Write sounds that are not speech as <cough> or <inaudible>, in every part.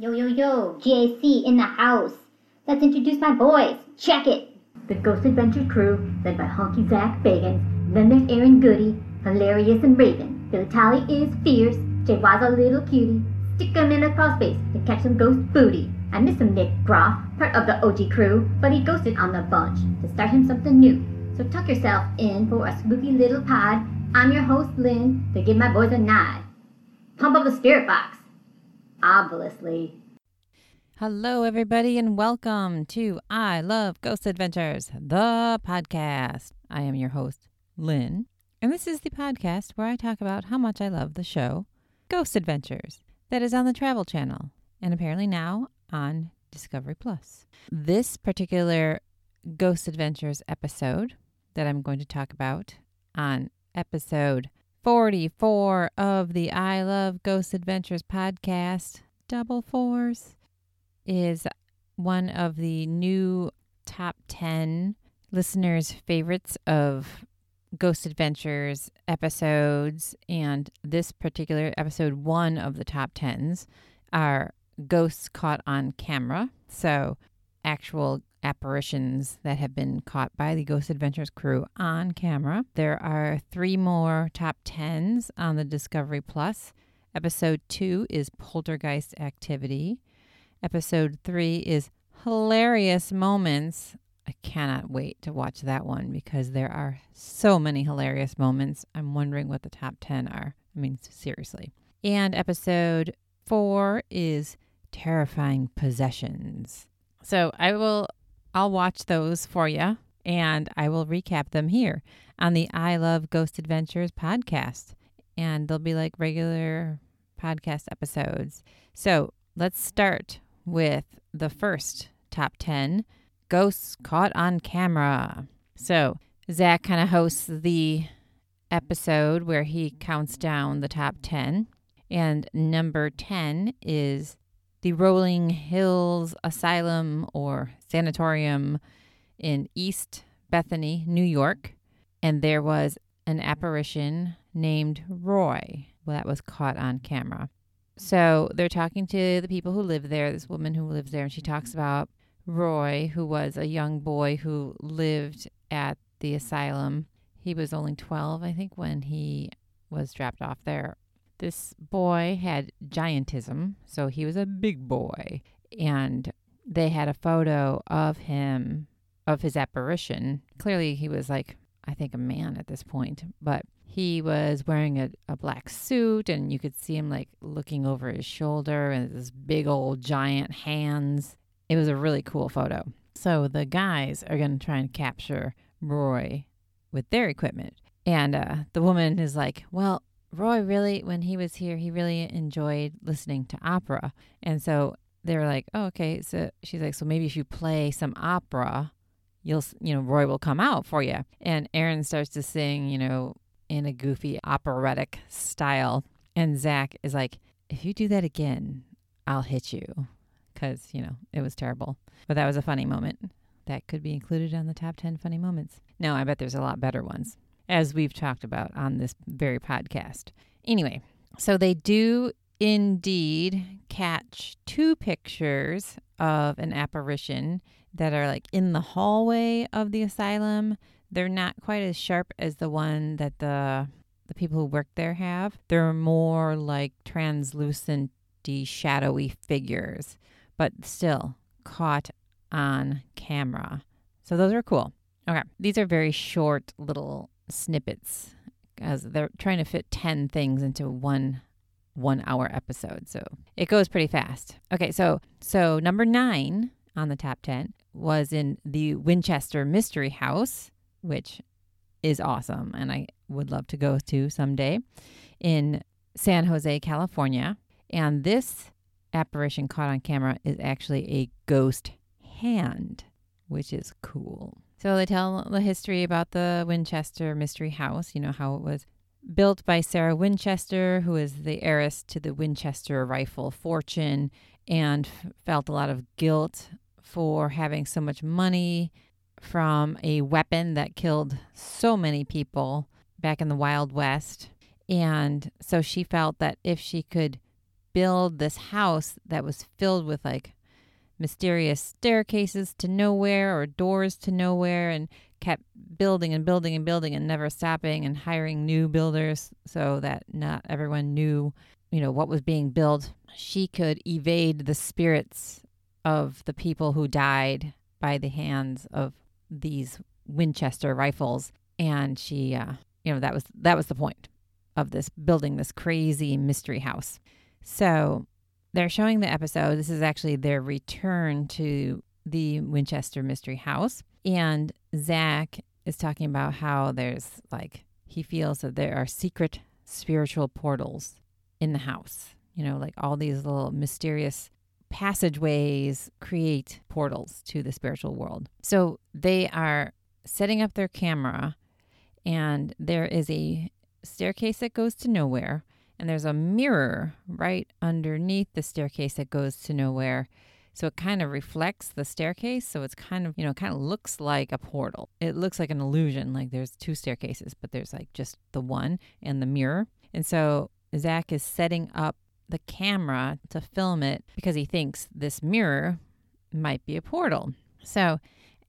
Yo, yo, yo, GAC in the house. Let's introduce my boys. Check it. The Ghost Adventure crew, led by Honky Zach Bagans. Then there's Aaron Goodwin, hilarious and Raven. Billy Tolley is fierce. Jay Wasley a little cutie. Stick 'em in a crawl space to catch some ghost booty. I miss him, Nick Groff, part of the OG crew, but he ghosted on the bunch to start him something new. So tuck yourself in for a spooky little pod. I'm your host, Lynn, to give my boys a nod. Pump up the spirit box. Obviously. Hello, everybody, and welcome to I Love Ghost Adventures, the podcast. I am your host, Lynn, and this is the podcast where I talk about how much I love the show Ghost Adventures that is on the Travel Channel and apparently now on Discovery Plus. This particular Ghost Adventures episode that I'm going to talk about on episode 44 of the I Love Ghost Adventures podcast, Double Fours, is one of the new top 10 listeners' favorites of Ghost Adventures episodes. And this particular episode, one of the top 10s, are ghosts caught on camera. So, actual apparitions that have been caught by the Ghost Adventures crew on camera. There are three more top 10s on the Discovery Plus. Episode 2 is Poltergeist Activity. Episode 3 is Hilarious Moments. I cannot wait to watch that one because there are so many hilarious moments. I'm wondering what the top 10 are. I mean, seriously. And episode 4 is Terrifying Possessions. So I will I'll watch those for you and I will recap them here on the I Love Ghost Adventures podcast. And they'll be like regular podcast episodes. So let's start with the first top 10 ghosts caught on camera. So Zach kind of hosts the episode where he counts down the top 10. And number 10 is the Rolling Hills Asylum or Sanatorium in East Bethany, New York. And there was an apparition named Roy well, that was caught on camera. So they're talking to the people who live there, this woman who lives there, and she talks about Roy, who was a young boy who lived at the asylum. He was only 12, I think, when he was dropped off there this boy had giantism, so he was a big boy. And they had a photo of him, of his apparition. Clearly, he was like, I think, a man at this point, but he was wearing a, a black suit, and you could see him like looking over his shoulder and this big old giant hands. It was a really cool photo. So the guys are going to try and capture Roy with their equipment. And uh, the woman is like, Well, Roy really, when he was here, he really enjoyed listening to opera. And so they were like, oh, okay. So she's like, so maybe if you play some opera, you'll, you know, Roy will come out for you. And Aaron starts to sing, you know, in a goofy operatic style. And Zach is like, if you do that again, I'll hit you. Because, you know, it was terrible. But that was a funny moment. That could be included on the top 10 funny moments. No, I bet there's a lot better ones as we've talked about on this very podcast. Anyway, so they do indeed catch two pictures of an apparition that are like in the hallway of the asylum. They're not quite as sharp as the one that the the people who work there have. They're more like translucent, shadowy figures, but still caught on camera. So those are cool. Okay, these are very short little snippets as they're trying to fit 10 things into one one hour episode. So it goes pretty fast. Okay, so so number 9 on the top 10 was in the Winchester Mystery House, which is awesome and I would love to go to someday in San Jose, California. And this apparition caught on camera is actually a ghost hand, which is cool. So they tell the history about the Winchester Mystery House, you know, how it was built by Sarah Winchester, who is the heiress to the Winchester rifle fortune and felt a lot of guilt for having so much money from a weapon that killed so many people back in the Wild West. And so she felt that if she could build this house that was filled with like mysterious staircases to nowhere or doors to nowhere and kept building and building and building and never stopping and hiring new builders so that not everyone knew, you know, what was being built. She could evade the spirits of the people who died by the hands of these Winchester rifles and she uh, you know that was that was the point of this building this crazy mystery house. So they're showing the episode. This is actually their return to the Winchester Mystery House. And Zach is talking about how there's like, he feels that there are secret spiritual portals in the house. You know, like all these little mysterious passageways create portals to the spiritual world. So they are setting up their camera, and there is a staircase that goes to nowhere and there's a mirror right underneath the staircase that goes to nowhere. So it kind of reflects the staircase. So it's kind of, you know, kind of looks like a portal. It looks like an illusion, like there's two staircases, but there's like just the one and the mirror. And so Zach is setting up the camera to film it because he thinks this mirror might be a portal. So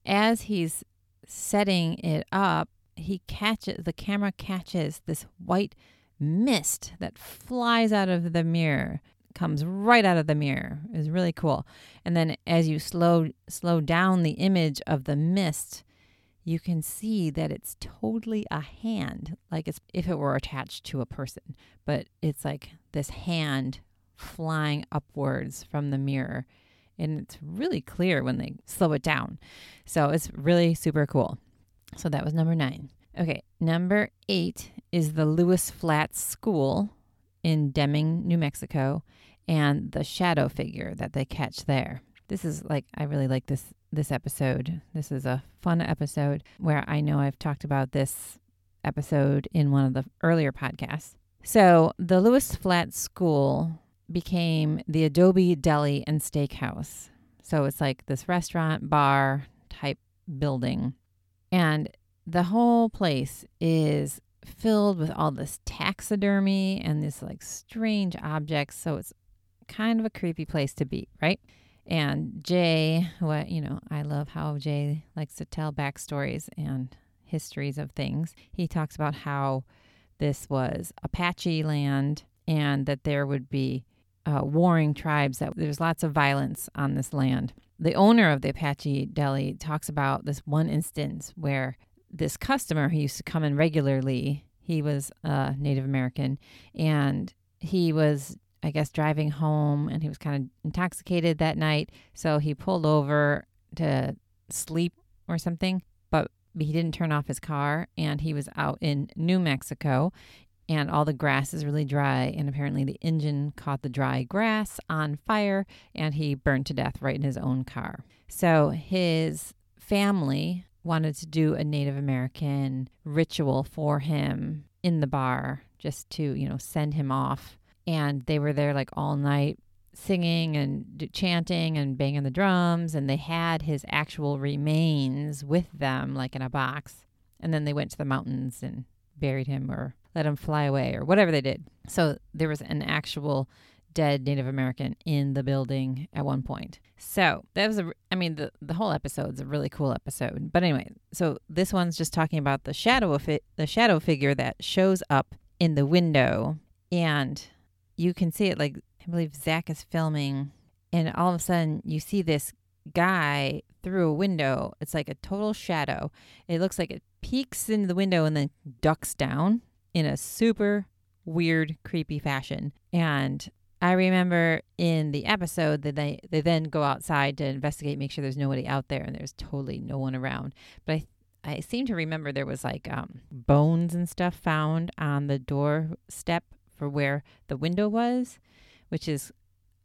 as he's setting it up, he catches the camera catches this white mist that flies out of the mirror comes right out of the mirror is really cool. And then as you slow slow down the image of the mist you can see that it's totally a hand like it's if it were attached to a person but it's like this hand flying upwards from the mirror. And it's really clear when they slow it down. So it's really super cool. So that was number 9 Okay, number eight is the Lewis Flats School in Deming, New Mexico, and the shadow figure that they catch there. This is like I really like this this episode. This is a fun episode where I know I've talked about this episode in one of the earlier podcasts. So, the Lewis Flats School became the Adobe Deli and Steakhouse. So, it's like this restaurant bar type building. And the whole place is filled with all this taxidermy and this like strange objects. So it's kind of a creepy place to be, right? And Jay, what you know, I love how Jay likes to tell backstories and histories of things. He talks about how this was Apache land and that there would be uh, warring tribes, that there's lots of violence on this land. The owner of the Apache Deli talks about this one instance where this customer who used to come in regularly, he was a Native American, and he was, I guess, driving home and he was kind of intoxicated that night. So he pulled over to sleep or something, but he didn't turn off his car and he was out in New Mexico and all the grass is really dry and apparently the engine caught the dry grass on fire and he burned to death right in his own car. So his family wanted to do a Native American ritual for him in the bar just to, you know, send him off. And they were there like all night singing and chanting and banging the drums. And they had his actual remains with them, like in a box. And then they went to the mountains and buried him or let him fly away or whatever they did. So there was an actual dead Native American in the building at one point. So that was a, I mean, the, the whole episode's a really cool episode. But anyway, so this one's just talking about the shadow of it, the shadow figure that shows up in the window. And you can see it like, I believe Zach is filming. And all of a sudden you see this guy through a window. It's like a total shadow. It looks like it peeks into the window and then ducks down in a super weird, creepy fashion. And I remember in the episode that they, they then go outside to investigate, make sure there's nobody out there, and there's totally no one around. But I I seem to remember there was like um, bones and stuff found on the doorstep for where the window was, which is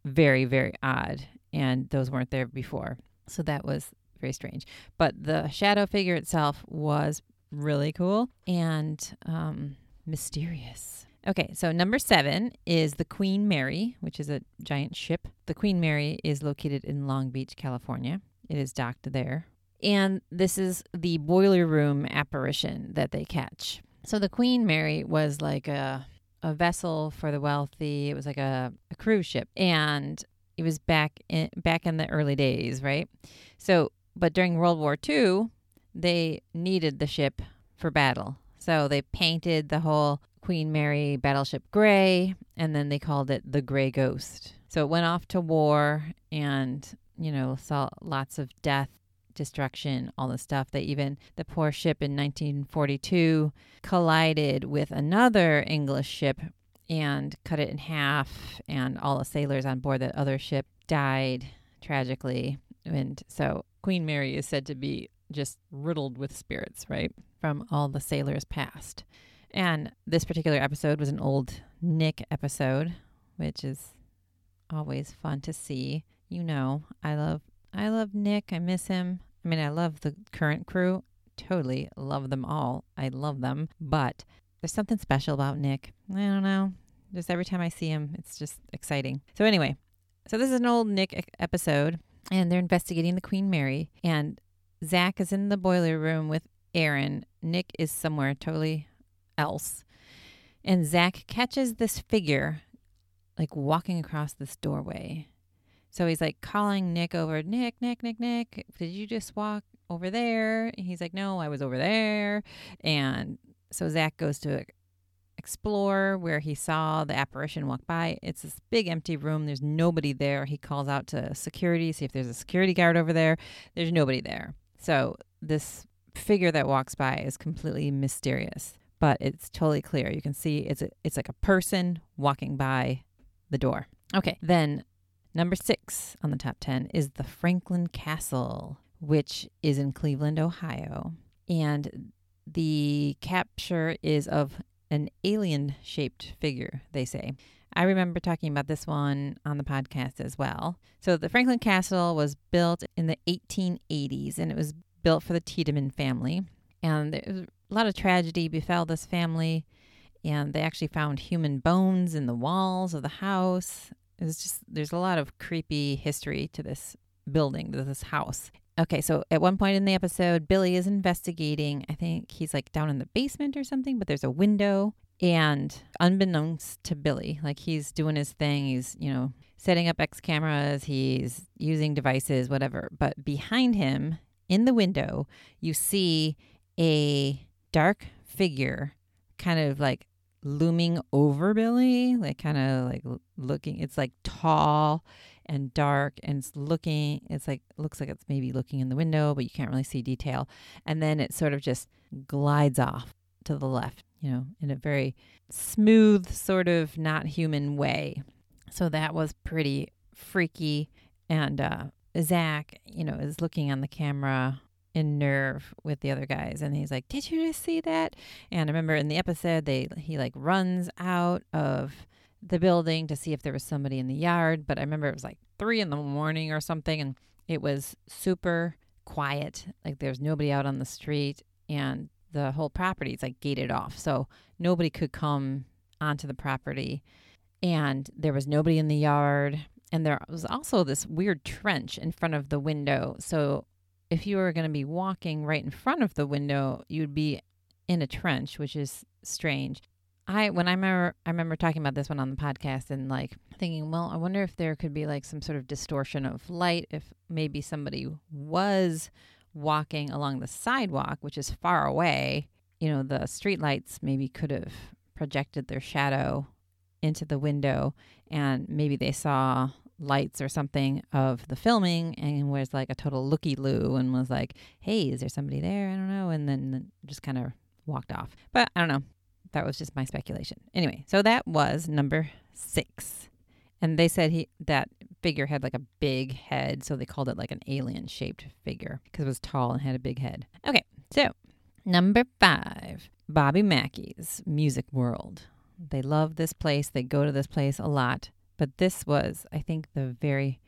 very, very odd. And those weren't there before. So that was very strange. But the shadow figure itself was really cool and um, mysterious. Okay, so number seven is the Queen Mary, which is a giant ship. The Queen Mary is located in Long Beach, California. It is docked there. And this is the boiler room apparition that they catch. So the Queen Mary was like a, a vessel for the wealthy. It was like a, a cruise ship, and it was back in back in the early days, right? So, but during World War II, they needed the ship for battle, so they painted the whole Queen Mary battleship gray, and then they called it the Gray Ghost. So it went off to war, and you know saw lots of death destruction, all the stuff. That even the poor ship in 1942 collided with another English ship and cut it in half, and all the sailors on board that other ship died tragically. And so Queen Mary is said to be just riddled with spirits, right, from all the sailors past. And this particular episode was an old Nick episode, which is always fun to see. You know, I love I love Nick. I miss him. I mean, I love the current crew. Totally love them all. I love them. But there's something special about Nick. I don't know. Just every time I see him, it's just exciting. So, anyway, so this is an old Nick episode, and they're investigating the Queen Mary. And Zach is in the boiler room with Aaron. Nick is somewhere totally else. And Zach catches this figure like walking across this doorway. So he's like calling Nick over, Nick, Nick, Nick, Nick, did you just walk over there? And he's like, no, I was over there. And so Zach goes to explore where he saw the apparition walk by. It's this big empty room. There's nobody there. He calls out to security, see if there's a security guard over there. There's nobody there. So this figure that walks by is completely mysterious, but it's totally clear. You can see it's a, it's like a person walking by the door. Okay, then Number six on the top 10 is the Franklin Castle, which is in Cleveland, Ohio. And the capture is of an alien shaped figure, they say. I remember talking about this one on the podcast as well. So, the Franklin Castle was built in the 1880s and it was built for the Tiedemann family. And a lot of tragedy befell this family. And they actually found human bones in the walls of the house. It's just there's a lot of creepy history to this building, to this house. Okay, so at one point in the episode, Billy is investigating. I think he's like down in the basement or something, but there's a window. And unbeknownst to Billy, like he's doing his thing, he's, you know, setting up X cameras, he's using devices, whatever. But behind him in the window, you see a dark figure kind of like looming over Billy, like kind of like looking. It's like tall and dark and it's looking it's like looks like it's maybe looking in the window but you can't really see detail and then it sort of just glides off to the left you know in a very smooth sort of not human way so that was pretty freaky and uh zach you know is looking on the camera in nerve with the other guys and he's like did you just see that? And i remember in the episode they he like runs out of the building to see if there was somebody in the yard but i remember it was like three in the morning or something and it was super quiet like there's nobody out on the street and the whole property is like gated off so nobody could come onto the property and there was nobody in the yard and there was also this weird trench in front of the window so if you were going to be walking right in front of the window, you'd be in a trench, which is strange. I when I remember I remember talking about this one on the podcast and like thinking, well, I wonder if there could be like some sort of distortion of light if maybe somebody was walking along the sidewalk, which is far away. You know, the streetlights maybe could have projected their shadow into the window and maybe they saw lights or something of the filming and was like a total looky loo and was like, hey, is there somebody there? I don't know. And then just kind of walked off. But I don't know. That was just my speculation. Anyway, so that was number six. And they said he that figure had like a big head, so they called it like an alien shaped figure because it was tall and had a big head. Okay, so number five, Bobby Mackey's Music World. They love this place. They go to this place a lot. But this was, I think, the very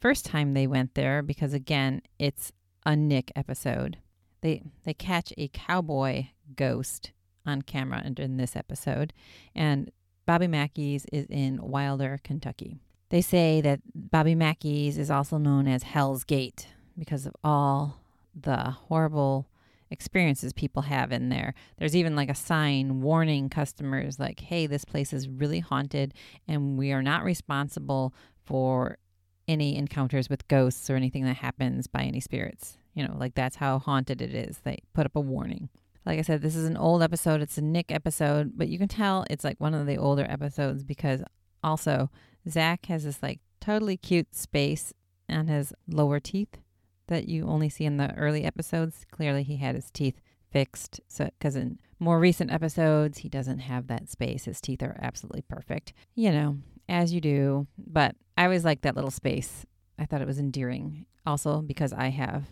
first time they went there because again, it's a Nick episode. They they catch a cowboy ghost on camera in this episode, and Bobby Mackey's is in Wilder, Kentucky. They say that Bobby Mackey's is also known as Hell's Gate because of all the horrible experiences people have in there. There's even like a sign warning customers, like, hey, this place is really haunted and we are not responsible for any encounters with ghosts or anything that happens by any spirits. You know, like that's how haunted it is. They put up a warning. Like I said, this is an old episode. It's a Nick episode, but you can tell it's like one of the older episodes because also Zach has this like totally cute space on his lower teeth that you only see in the early episodes. Clearly, he had his teeth fixed. So, because in more recent episodes, he doesn't have that space. His teeth are absolutely perfect, you know, as you do. But I always like that little space. I thought it was endearing. Also, because I have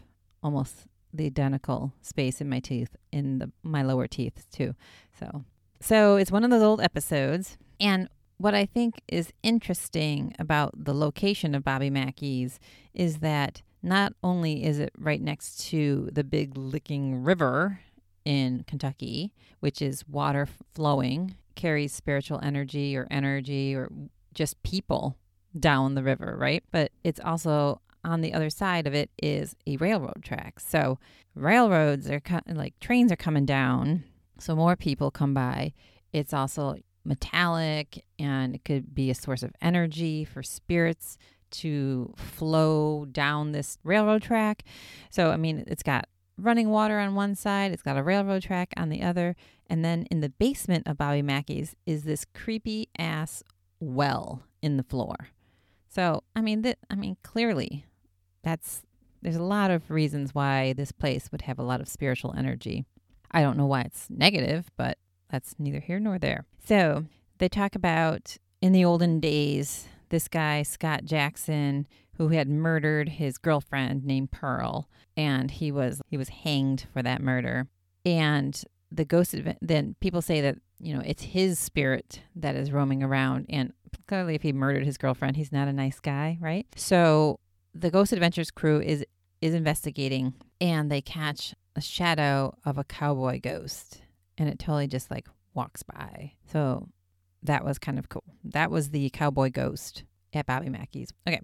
almost the identical space in my teeth in the my lower teeth too. So, so it's one of those old episodes, and what I think is interesting about the location of Bobby Mackey's is that not only is it right next to the big licking river in Kentucky, which is water flowing, carries spiritual energy or energy or just people down the river, right? But it's also on the other side of it is a railroad track. So railroads are co- like trains are coming down, so more people come by. It's also metallic and it could be a source of energy for spirits to flow down this railroad track. So, I mean, it's got running water on one side, it's got a railroad track on the other, and then in the basement of Bobby Mackey's is this creepy ass well in the floor. So, I mean, that I mean, clearly, that's there's a lot of reasons why this place would have a lot of spiritual energy. I don't know why it's negative, but that's neither here nor there. So they talk about in the olden days, this guy, Scott Jackson, who had murdered his girlfriend named Pearl, and he was he was hanged for that murder. And the ghost then people say that, you know, it's his spirit that is roaming around and clearly if he murdered his girlfriend, he's not a nice guy, right? So the Ghost Adventures crew is is investigating and they catch a shadow of a cowboy ghost and it totally just like walks by. So that was kind of cool. That was the cowboy ghost at Bobby Mackey's. Okay.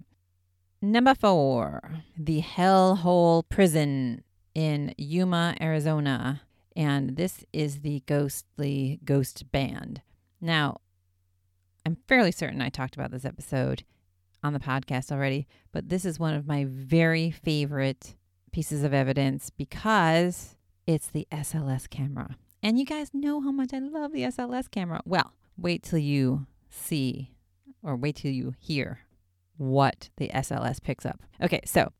Number four, the Hellhole Prison in Yuma, Arizona. And this is the ghostly ghost band. Now, I'm fairly certain I talked about this episode on the podcast already, but this is one of my very favorite pieces of evidence because it's the SLS camera. And you guys know how much I love the SLS camera. Well, wait till you see or wait till you hear what the SLS picks up. Okay, so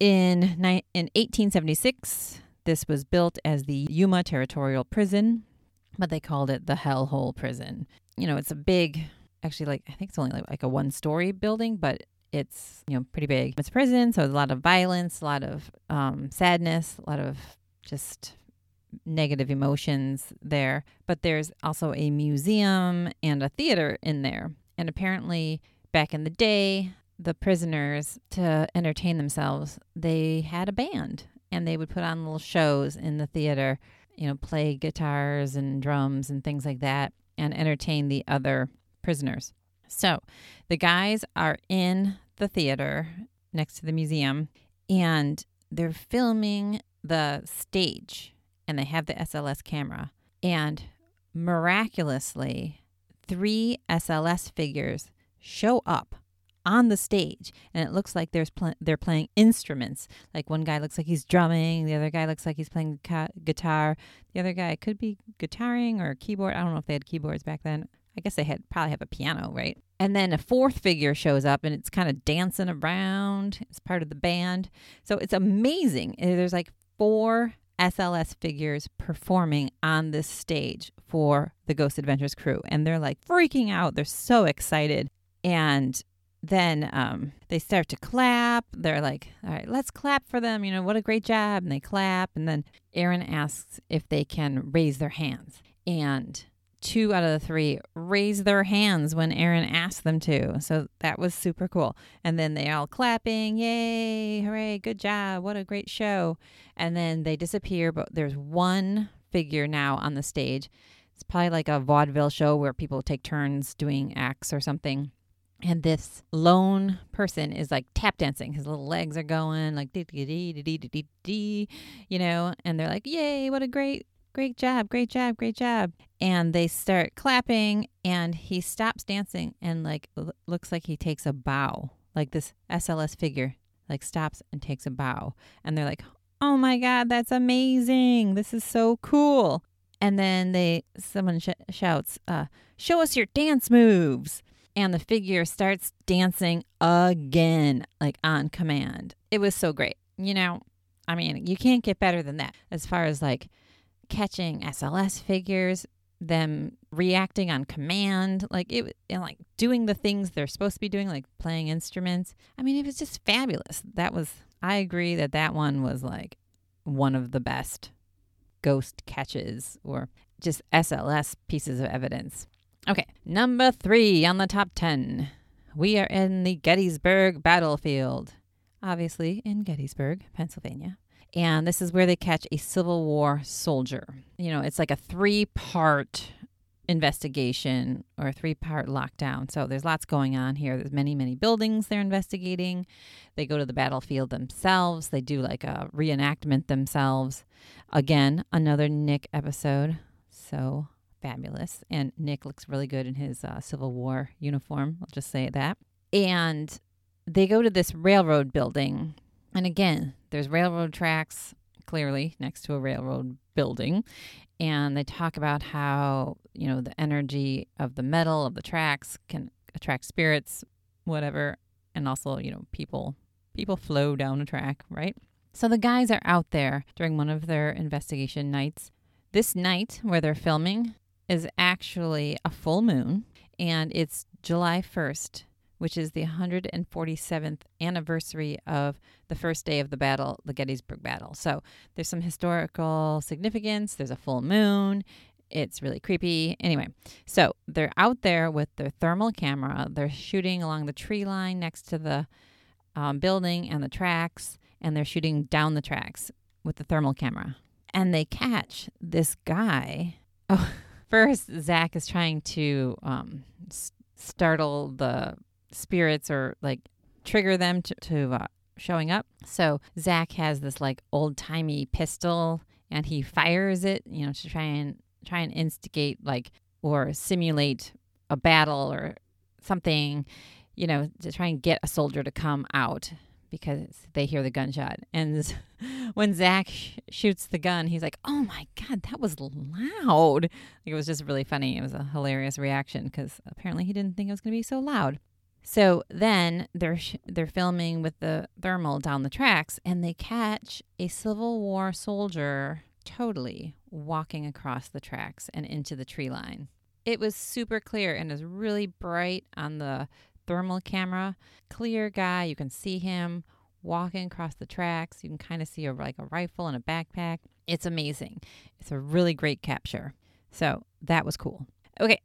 in, ni- in 1876, this was built as the Yuma Territorial Prison, but they called it the Hellhole Prison. You know, it's a big, actually, like, I think it's only like, like a one story building, but it's, you know, pretty big. It's a prison, so a lot of violence, a lot of um, sadness, a lot of just negative emotions there. But there's also a museum and a theater in there. And apparently, back in the day, the prisoners, to entertain themselves, they had a band and they would put on little shows in the theater, you know, play guitars and drums and things like that and entertain the other prisoners. So the guys are in the theater next to the museum and they're filming the stage and they have the SLS camera. And miraculously, three SLS figures show up on the stage and it looks like there's pl- they're playing instruments. Like one guy looks like he's drumming the other guy looks like he's playing ca- guitar. The other guy could be guitaring or keyboard i don't know if they had keyboards back then. I guess they had probably have a piano right? And then a fourth figure shows up and it's kind of dancing around. It's part of the band. So it's amazing. There's like four SLS figures performing on this stage for the Ghost Adventures crew. And they're like freaking out. They're so excited. And then um, they start to clap. They're like, all right, let's clap for them. You know, what a great job. And they clap. And then Aaron asks if they can raise their hands. And two out of the three raised their hands when Aaron asked them to. So that was super cool. And then they all clapping, yay, hooray, good job, what a great show. And then they disappear, but there's one figure now on the stage. It's probably like a vaudeville show where people take turns doing acts or something. And this lone person is like tap dancing. His little legs are going like dee dee dee dee dee dee, you know, and they're like, "Yay, what a great great job, great job, great job." And they start clapping and he stops dancing and like looks like he takes a bow. Like this SLS figure like stops and takes a bow. And they're like, "Oh my god, that's amazing. This is so cool." And then they someone sh- shouts, uh, "Show us your dance moves." and the figure starts dancing again, like on command. It was so great. You know, I mean, you can't get better than that as far as like catching SLS figures, them reacting on command, like it, like doing the things they're supposed to be doing, like playing instruments. I mean, it was just fabulous. That was, I agree that that one was like one of the best ghost catches or just SLS pieces of evidence. Okay, number three on the top 10. We are in the Gettysburg battlefield, obviously in Gettysburg, Pennsylvania. And this is where they catch a Civil War soldier. You know, it's like a three part investigation or a three part lockdown. So there's lots going on here. There's many, many buildings they're investigating. They go to the battlefield themselves. They do like a reenactment themselves. Again, another Nick episode. So fabulous. And Nick looks really good in his uh, Civil War uniform. I'll just say that. And they go to this railroad building. And again, there's railroad tracks clearly next to a railroad building. And they talk about how, you know, the energy of the metal of the tracks can attract spirits, whatever. And also, you know, people people flow down a track, right? So the guys are out there during one of their investigation nights. This night where they're filming is actually a full moon, and it's July 1st, which is the 147th anniversary of the first day of the battle, the Gettysburg Battle. So there's some historical significance. There's a full moon. It's really creepy. Anyway, so they're out there with their thermal camera. They're shooting along the tree line next to the um, building and the tracks, and they're shooting down the tracks with the thermal camera. And they catch this guy. Oh, <laughs> first Zach is trying to um, startle the spirits or like trigger them to, to uh, showing up. So Zach has this like old timey pistol and he fires it, you know, to try and try and instigate like or simulate a battle or something, you know, to try and get a soldier to come out because they hear the gunshot. And <laughs> when Zach sh- shoots the gun, he's like, "Oh my god, that was loud!" Like, it was just really funny. It was a hilarious reaction because apparently he didn't think it was going to be so loud. So then they're sh- they're filming with the thermal down the tracks, and they catch a Civil War soldier totally walking across the tracks and into the tree line. It was super clear and is really bright on the thermal camera. Clear guy, you can see him walking across the tracks. You can kind of see a, like a rifle and a backpack. It's amazing. It's a really great capture. So that was cool. Okay,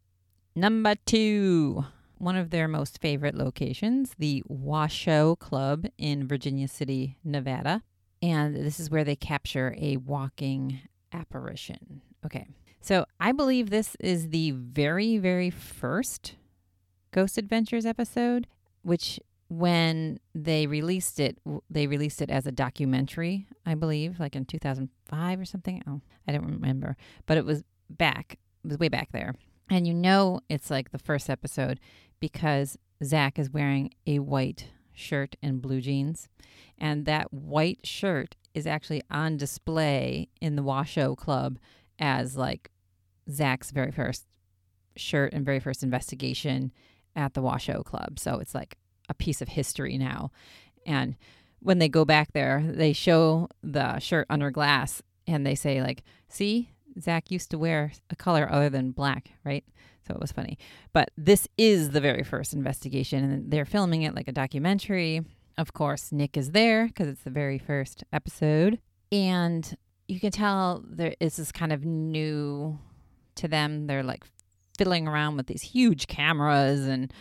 number two. One of their most favorite locations, the Washoe Club in Virginia City, Nevada. And this is where they capture a walking apparition. Okay. So I believe this is the very, very first Ghost Adventures episode, which when they released it, they released it as a documentary, I believe, like in 2005 or something. Oh, I don't remember, but it was back, it was way back there. And you know, it's like the first episode because Zach is wearing a white shirt and blue jeans. And that white shirt is actually on display in the Washoe Club as like Zach's very first shirt and very first investigation at the Washoe Club. So it's like a piece of history now. And when they go back there, they show the shirt under glass and they say, like, see, Zach used to wear a color other than black, right? So it was funny. But this is the very first investigation, and they're filming it like a documentary. Of course, Nick is there because it's the very first episode. And you can tell there is this kind of new to them. They're like fiddling around with these huge cameras and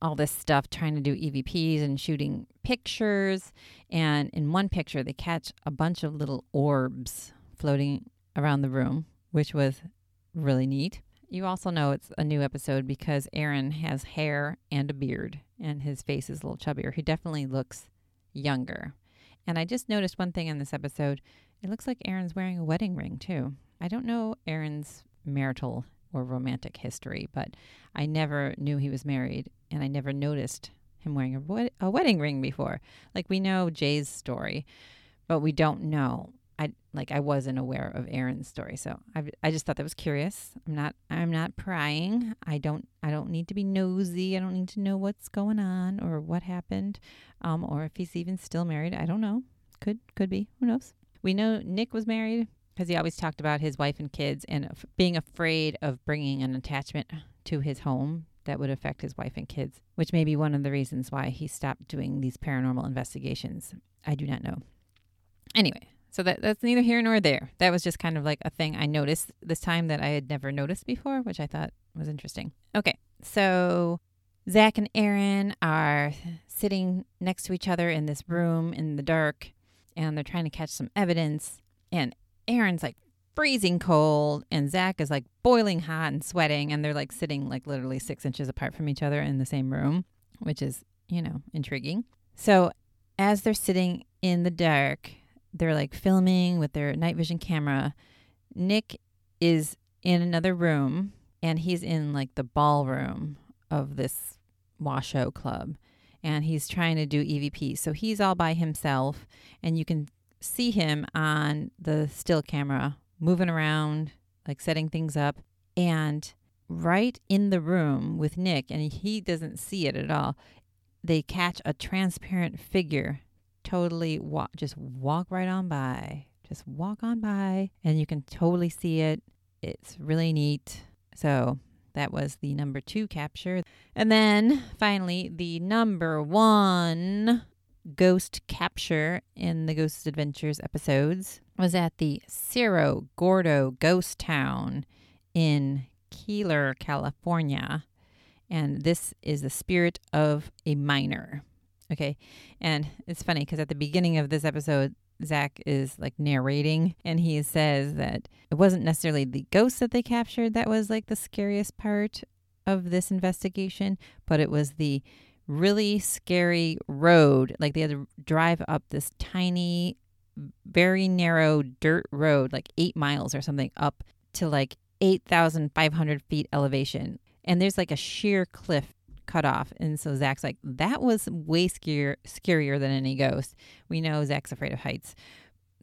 all this stuff, trying to do EVPs and shooting pictures. And in one picture, they catch a bunch of little orbs floating around the room, which was really neat. you also know it's a new episode because Aaron has hair and a beard and his face is a little chubbier. He definitely looks younger. And I just noticed one thing in this episode. It looks like Aaron's wearing a wedding ring too. I don't know Aaron's marital or romantic history, but I never knew he was married and I never noticed him wearing a, wed- a wedding ring before. Like we know Jay's story, but we don't know like I wasn't aware of Aaron's story, so I I just thought that was curious. I'm not I'm not prying. I don't I don't need to be nosy. I don't need to know what's going on or what happened, um, or if he's even still married. I don't know. Could could be. Who knows? We know Nick was married because he always talked about his wife and kids and being afraid of bringing an attachment to his home that would affect his wife and kids, which may be one of the reasons why he stopped doing these paranormal investigations. I do not know. Anyway, so that that's neither here nor there. That was just kind of like a thing I noticed this time that I had never noticed before, which I thought was interesting. Okay, so Zach and Aaron are sitting next to each other in this room in the dark, and they're trying to catch some evidence. And Aaron's like freezing cold, and Zach is like boiling hot and sweating, and they're like sitting like literally six inches apart from each other in the same room, which is, you know, intriguing. So as they're sitting in the dark, they're like filming with their night vision camera. Nick is in another room and he's in like the ballroom of this Washoe club and he's trying to do EVP. So he's all by himself and you can see him on the still camera moving around, like setting things up. And right in the room with Nick, and he doesn't see it at all, they catch a transparent figure totally walk, just walk right on by. Just walk on by and you can totally see it. It's really neat. So that was the number two capture. And then finally, the number one ghost capture in the Ghost Adventures episodes was at the Cerro Gordo Ghost Town in Keeler, California. And this is the spirit of a miner. Okay. And it's funny because at the beginning of this episode, Zach is like narrating and he says that it wasn't necessarily the ghost that they captured that was like the scariest part of this investigation, but it was the really scary road. Like they had to drive up this tiny, very narrow dirt road, like eight miles or something, up to like 8,500 feet elevation. And there's like a sheer cliff cut off. And so Zach's like, that was way scarier, scarier than any ghost. We know Zach's afraid of heights.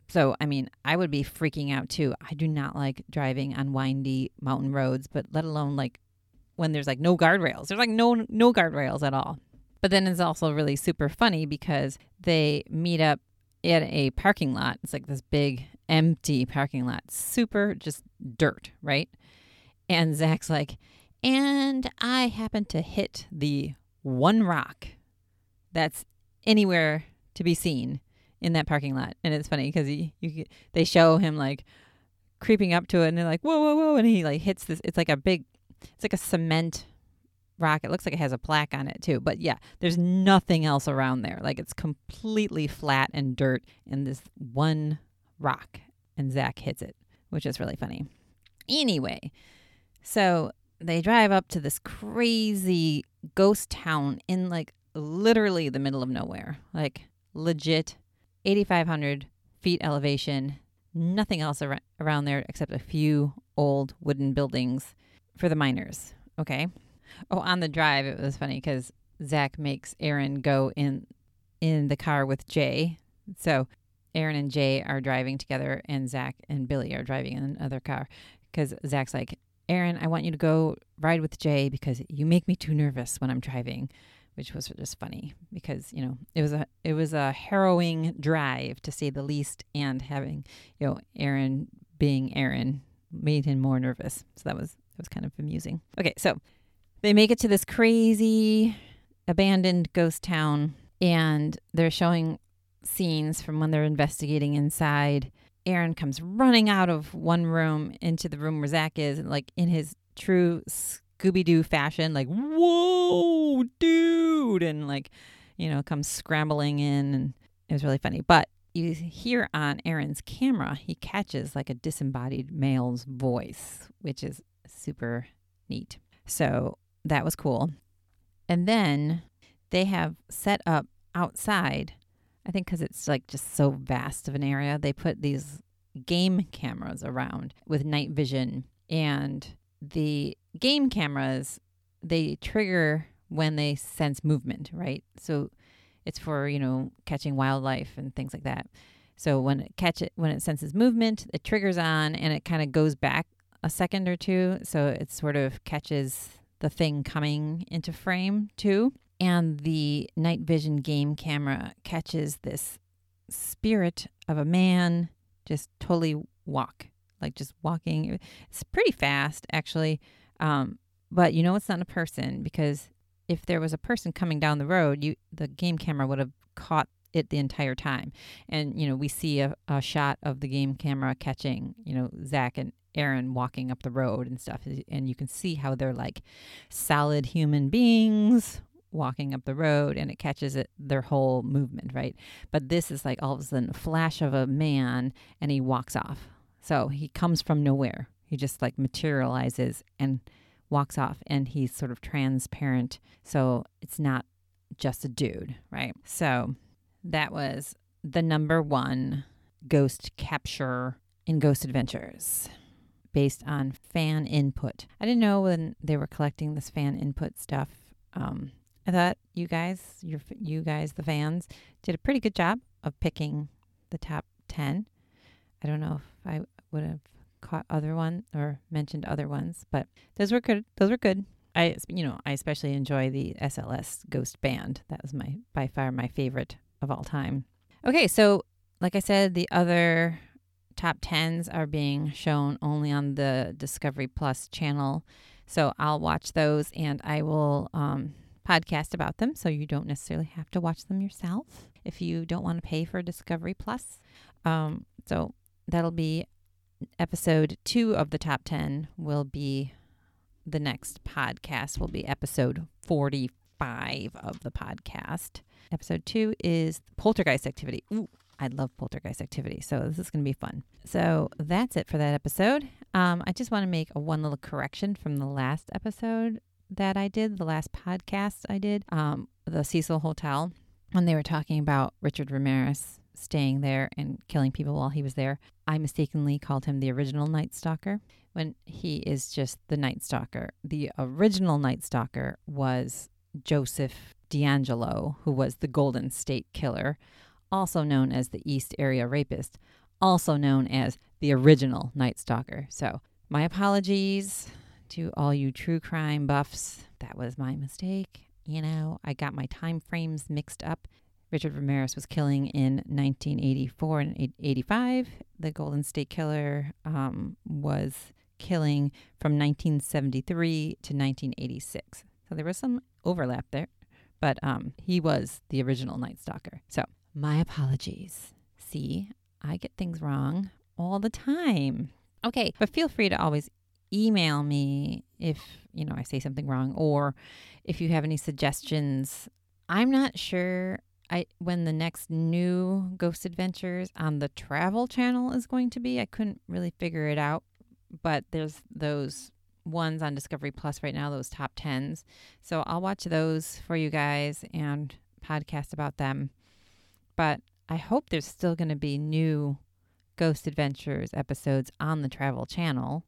So, I mean, I would be freaking out too. I do not like driving on windy mountain roads, but let alone like when there's like no guardrails. There's like no no guardrails at all. But then it's also really super funny because they meet up at a parking lot. It's like this big empty parking lot, super just dirt, right? And Zach's like, and I happened to hit the one rock that's anywhere to be seen in that parking lot. And it's funny because he, you, they show him like creeping up to it and they're like, whoa, whoa, whoa. And he like hits this, it's like a big, it's like a cement rock. It looks like it has a plaque on it too. But yeah, there's nothing else around there. Like it's completely flat and dirt and this one rock. And Zach hits it, which is really funny. Anyway, so they drive up to this crazy ghost town in like literally the middle of nowhere, like legit 8,500 feet elevation, nothing else ar- around there except a few old wooden buildings for the miners. Okay. Oh, on the drive, it was funny because Zach makes Aaron go in in the car with Jay. So Aaron and Jay are driving together, and Zach and Billy are driving in another car because Zach's like, Aaron, I want you to go ride with Jay because you make me too nervous when I'm driving, which was just funny because, you know, it was a it was a harrowing drive to say the least and having, you know, Aaron being Aaron made him more nervous. So that was that was kind of amusing. Okay, so they make it to this crazy abandoned ghost town and they're showing scenes from when they're investigating inside Aaron comes running out of one room into the room where Zach is, and like in his true Scooby Doo fashion, like, whoa, dude, and like, you know, comes scrambling in. And it was really funny. But you hear on Aaron's camera, he catches like a disembodied male's voice, which is super neat. So that was cool. And then they have set up outside, I think because it's like just so vast of an area, they put these game cameras around with night vision. And the game cameras, they trigger when they sense movement, right? So it's for, you know, catching wildlife and things like that. So when it catch it when it senses movement, it triggers on and it kind of goes back a second or two. So it sort of catches the thing coming into frame too. And the night vision game camera catches this spirit of a man just totally walk, like just walking. It's pretty fast, actually. Um, but you know it's not a person because if there was a person coming down the road, you the game camera would have caught it the entire time. And you know we see a, a shot of the game camera catching you know Zach and Aaron walking up the road and stuff, and you can see how they're like solid human beings walking up the road and it catches it their whole movement right? But this is like all of a sudden a flash of a man and he walks off. So he comes from nowhere. He just like materializes and walks off and he's sort of transparent. So it's not just a dude right? So that was the number one ghost capture in ghost adventures based on fan input. I didn't know when they were collecting this fan input stuff um, I thought you guys, you you guys, the fans, did a pretty good job of picking the top ten. I don't know if I would have caught other one or mentioned other ones, but those were good. Those were good. I, you know, I especially enjoy the SLS Ghost Band. That was my by far my favorite of all time. Okay, so like I said, the other top tens are being shown only on the Discovery Plus channel. So I'll watch those and I will um, podcast about them, so you don't necessarily have to watch them yourself if you don't want to pay for Discovery Plus. Um, so that'll be episode two of the top 10 will be the next podcast will be episode 45 of the podcast. Episode two is poltergeist activity. Ooh, i love poltergeist activity so this is going to be fun. So that's it for that episode. Um, i just want to make a one little correction from the last episode that I did, the last podcast I did, um, the Cecil Hotel, when they were talking about Richard Ramirez staying there and killing people while he was there, I mistakenly called him the original Night Stalker when he is just the Night Stalker. The original Night Stalker was Joseph DeAngelo, who was the Golden State Killer, also known as the East Area Rapist, also known as the original Night Stalker. So, my apologies to all you true crime buffs. That was my mistake. You know, I got my time frames mixed up. Richard Ramirez was killing in 1984 and 85. The Golden State Killer um, was killing from 1973 to 1986. So there was some overlap there, but um, he was the original Night Stalker. So my apologies. See, I get things wrong all the time. Okay, but feel free to always email me if, you know, I say something wrong or if you have any suggestions. I'm not sure I when the next new Ghost Adventures on the Travel Channel is going to be. I couldn't really figure it out, but there's those ones on Discovery Plus right now, those top 10s. So I'll watch those for you guys and podcast about them. But I hope there's still going to be new Ghost Adventures episodes on the Travel Channel.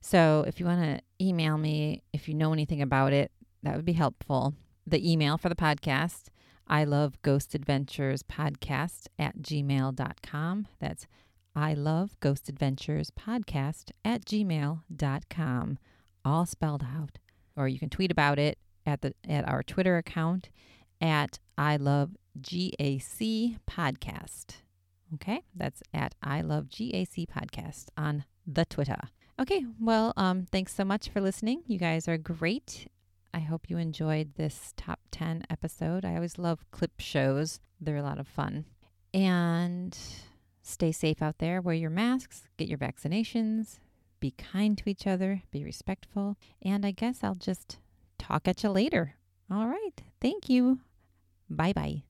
So if you want to email me, if you know anything about it, that would be helpful. The email for the podcast, I love ghost adventures podcast at gmail.com. That's I love ghost adventures podcast at gmail.com, all spelled out. Or you can tweet about it at the at our Twitter account at I love GAC podcast. Okay, that's at I love GAC podcast on the Twitter. Okay, well, um, thanks so much for listening. You guys are great. I hope you enjoyed this top 10 episode. I always love clip shows, they're a lot of fun. And stay safe out there. Wear your masks, get your vaccinations, be kind to each other, be respectful. And I guess I'll just talk at you later. All right. Thank you. Bye bye.